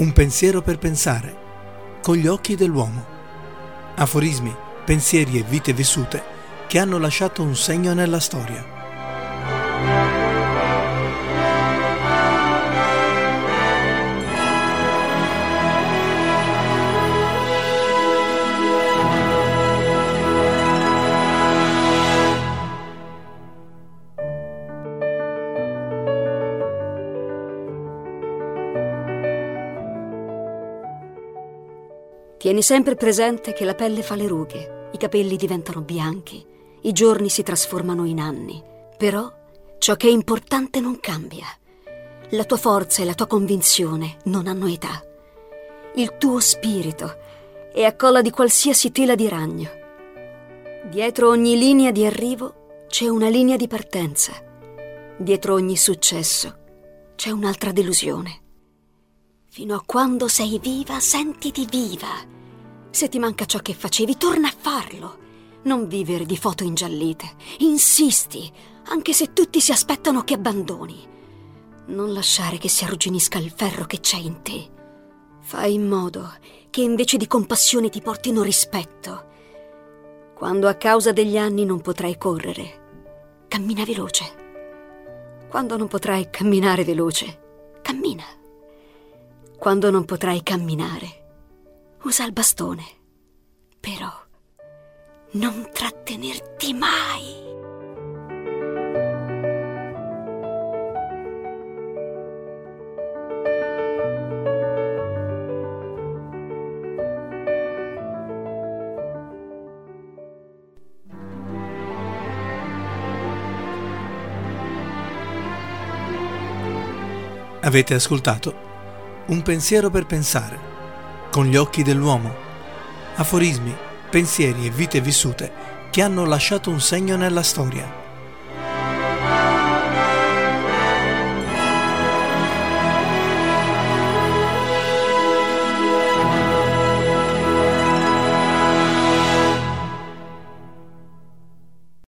Un pensiero per pensare, con gli occhi dell'uomo. Aforismi, pensieri e vite vissute che hanno lasciato un segno nella storia. Tieni sempre presente che la pelle fa le rughe, i capelli diventano bianchi, i giorni si trasformano in anni. Però ciò che è importante non cambia. La tua forza e la tua convinzione non hanno età. Il tuo spirito è a colla di qualsiasi tela di ragno. Dietro ogni linea di arrivo c'è una linea di partenza. Dietro ogni successo c'è un'altra delusione. Fino a quando sei viva, sentiti viva. Se ti manca ciò che facevi, torna a farlo. Non vivere di foto ingiallite. Insisti, anche se tutti si aspettano che abbandoni. Non lasciare che si arrugginisca il ferro che c'è in te. Fai in modo che invece di compassione ti portino rispetto. Quando a causa degli anni non potrai correre, cammina veloce. Quando non potrai camminare veloce, cammina. Quando non potrai camminare, usa il bastone. Però non trattenerti mai. Avete ascoltato Un pensiero per pensare, con gli occhi dell'uomo. Aforismi, pensieri e vite vissute che hanno lasciato un segno nella storia.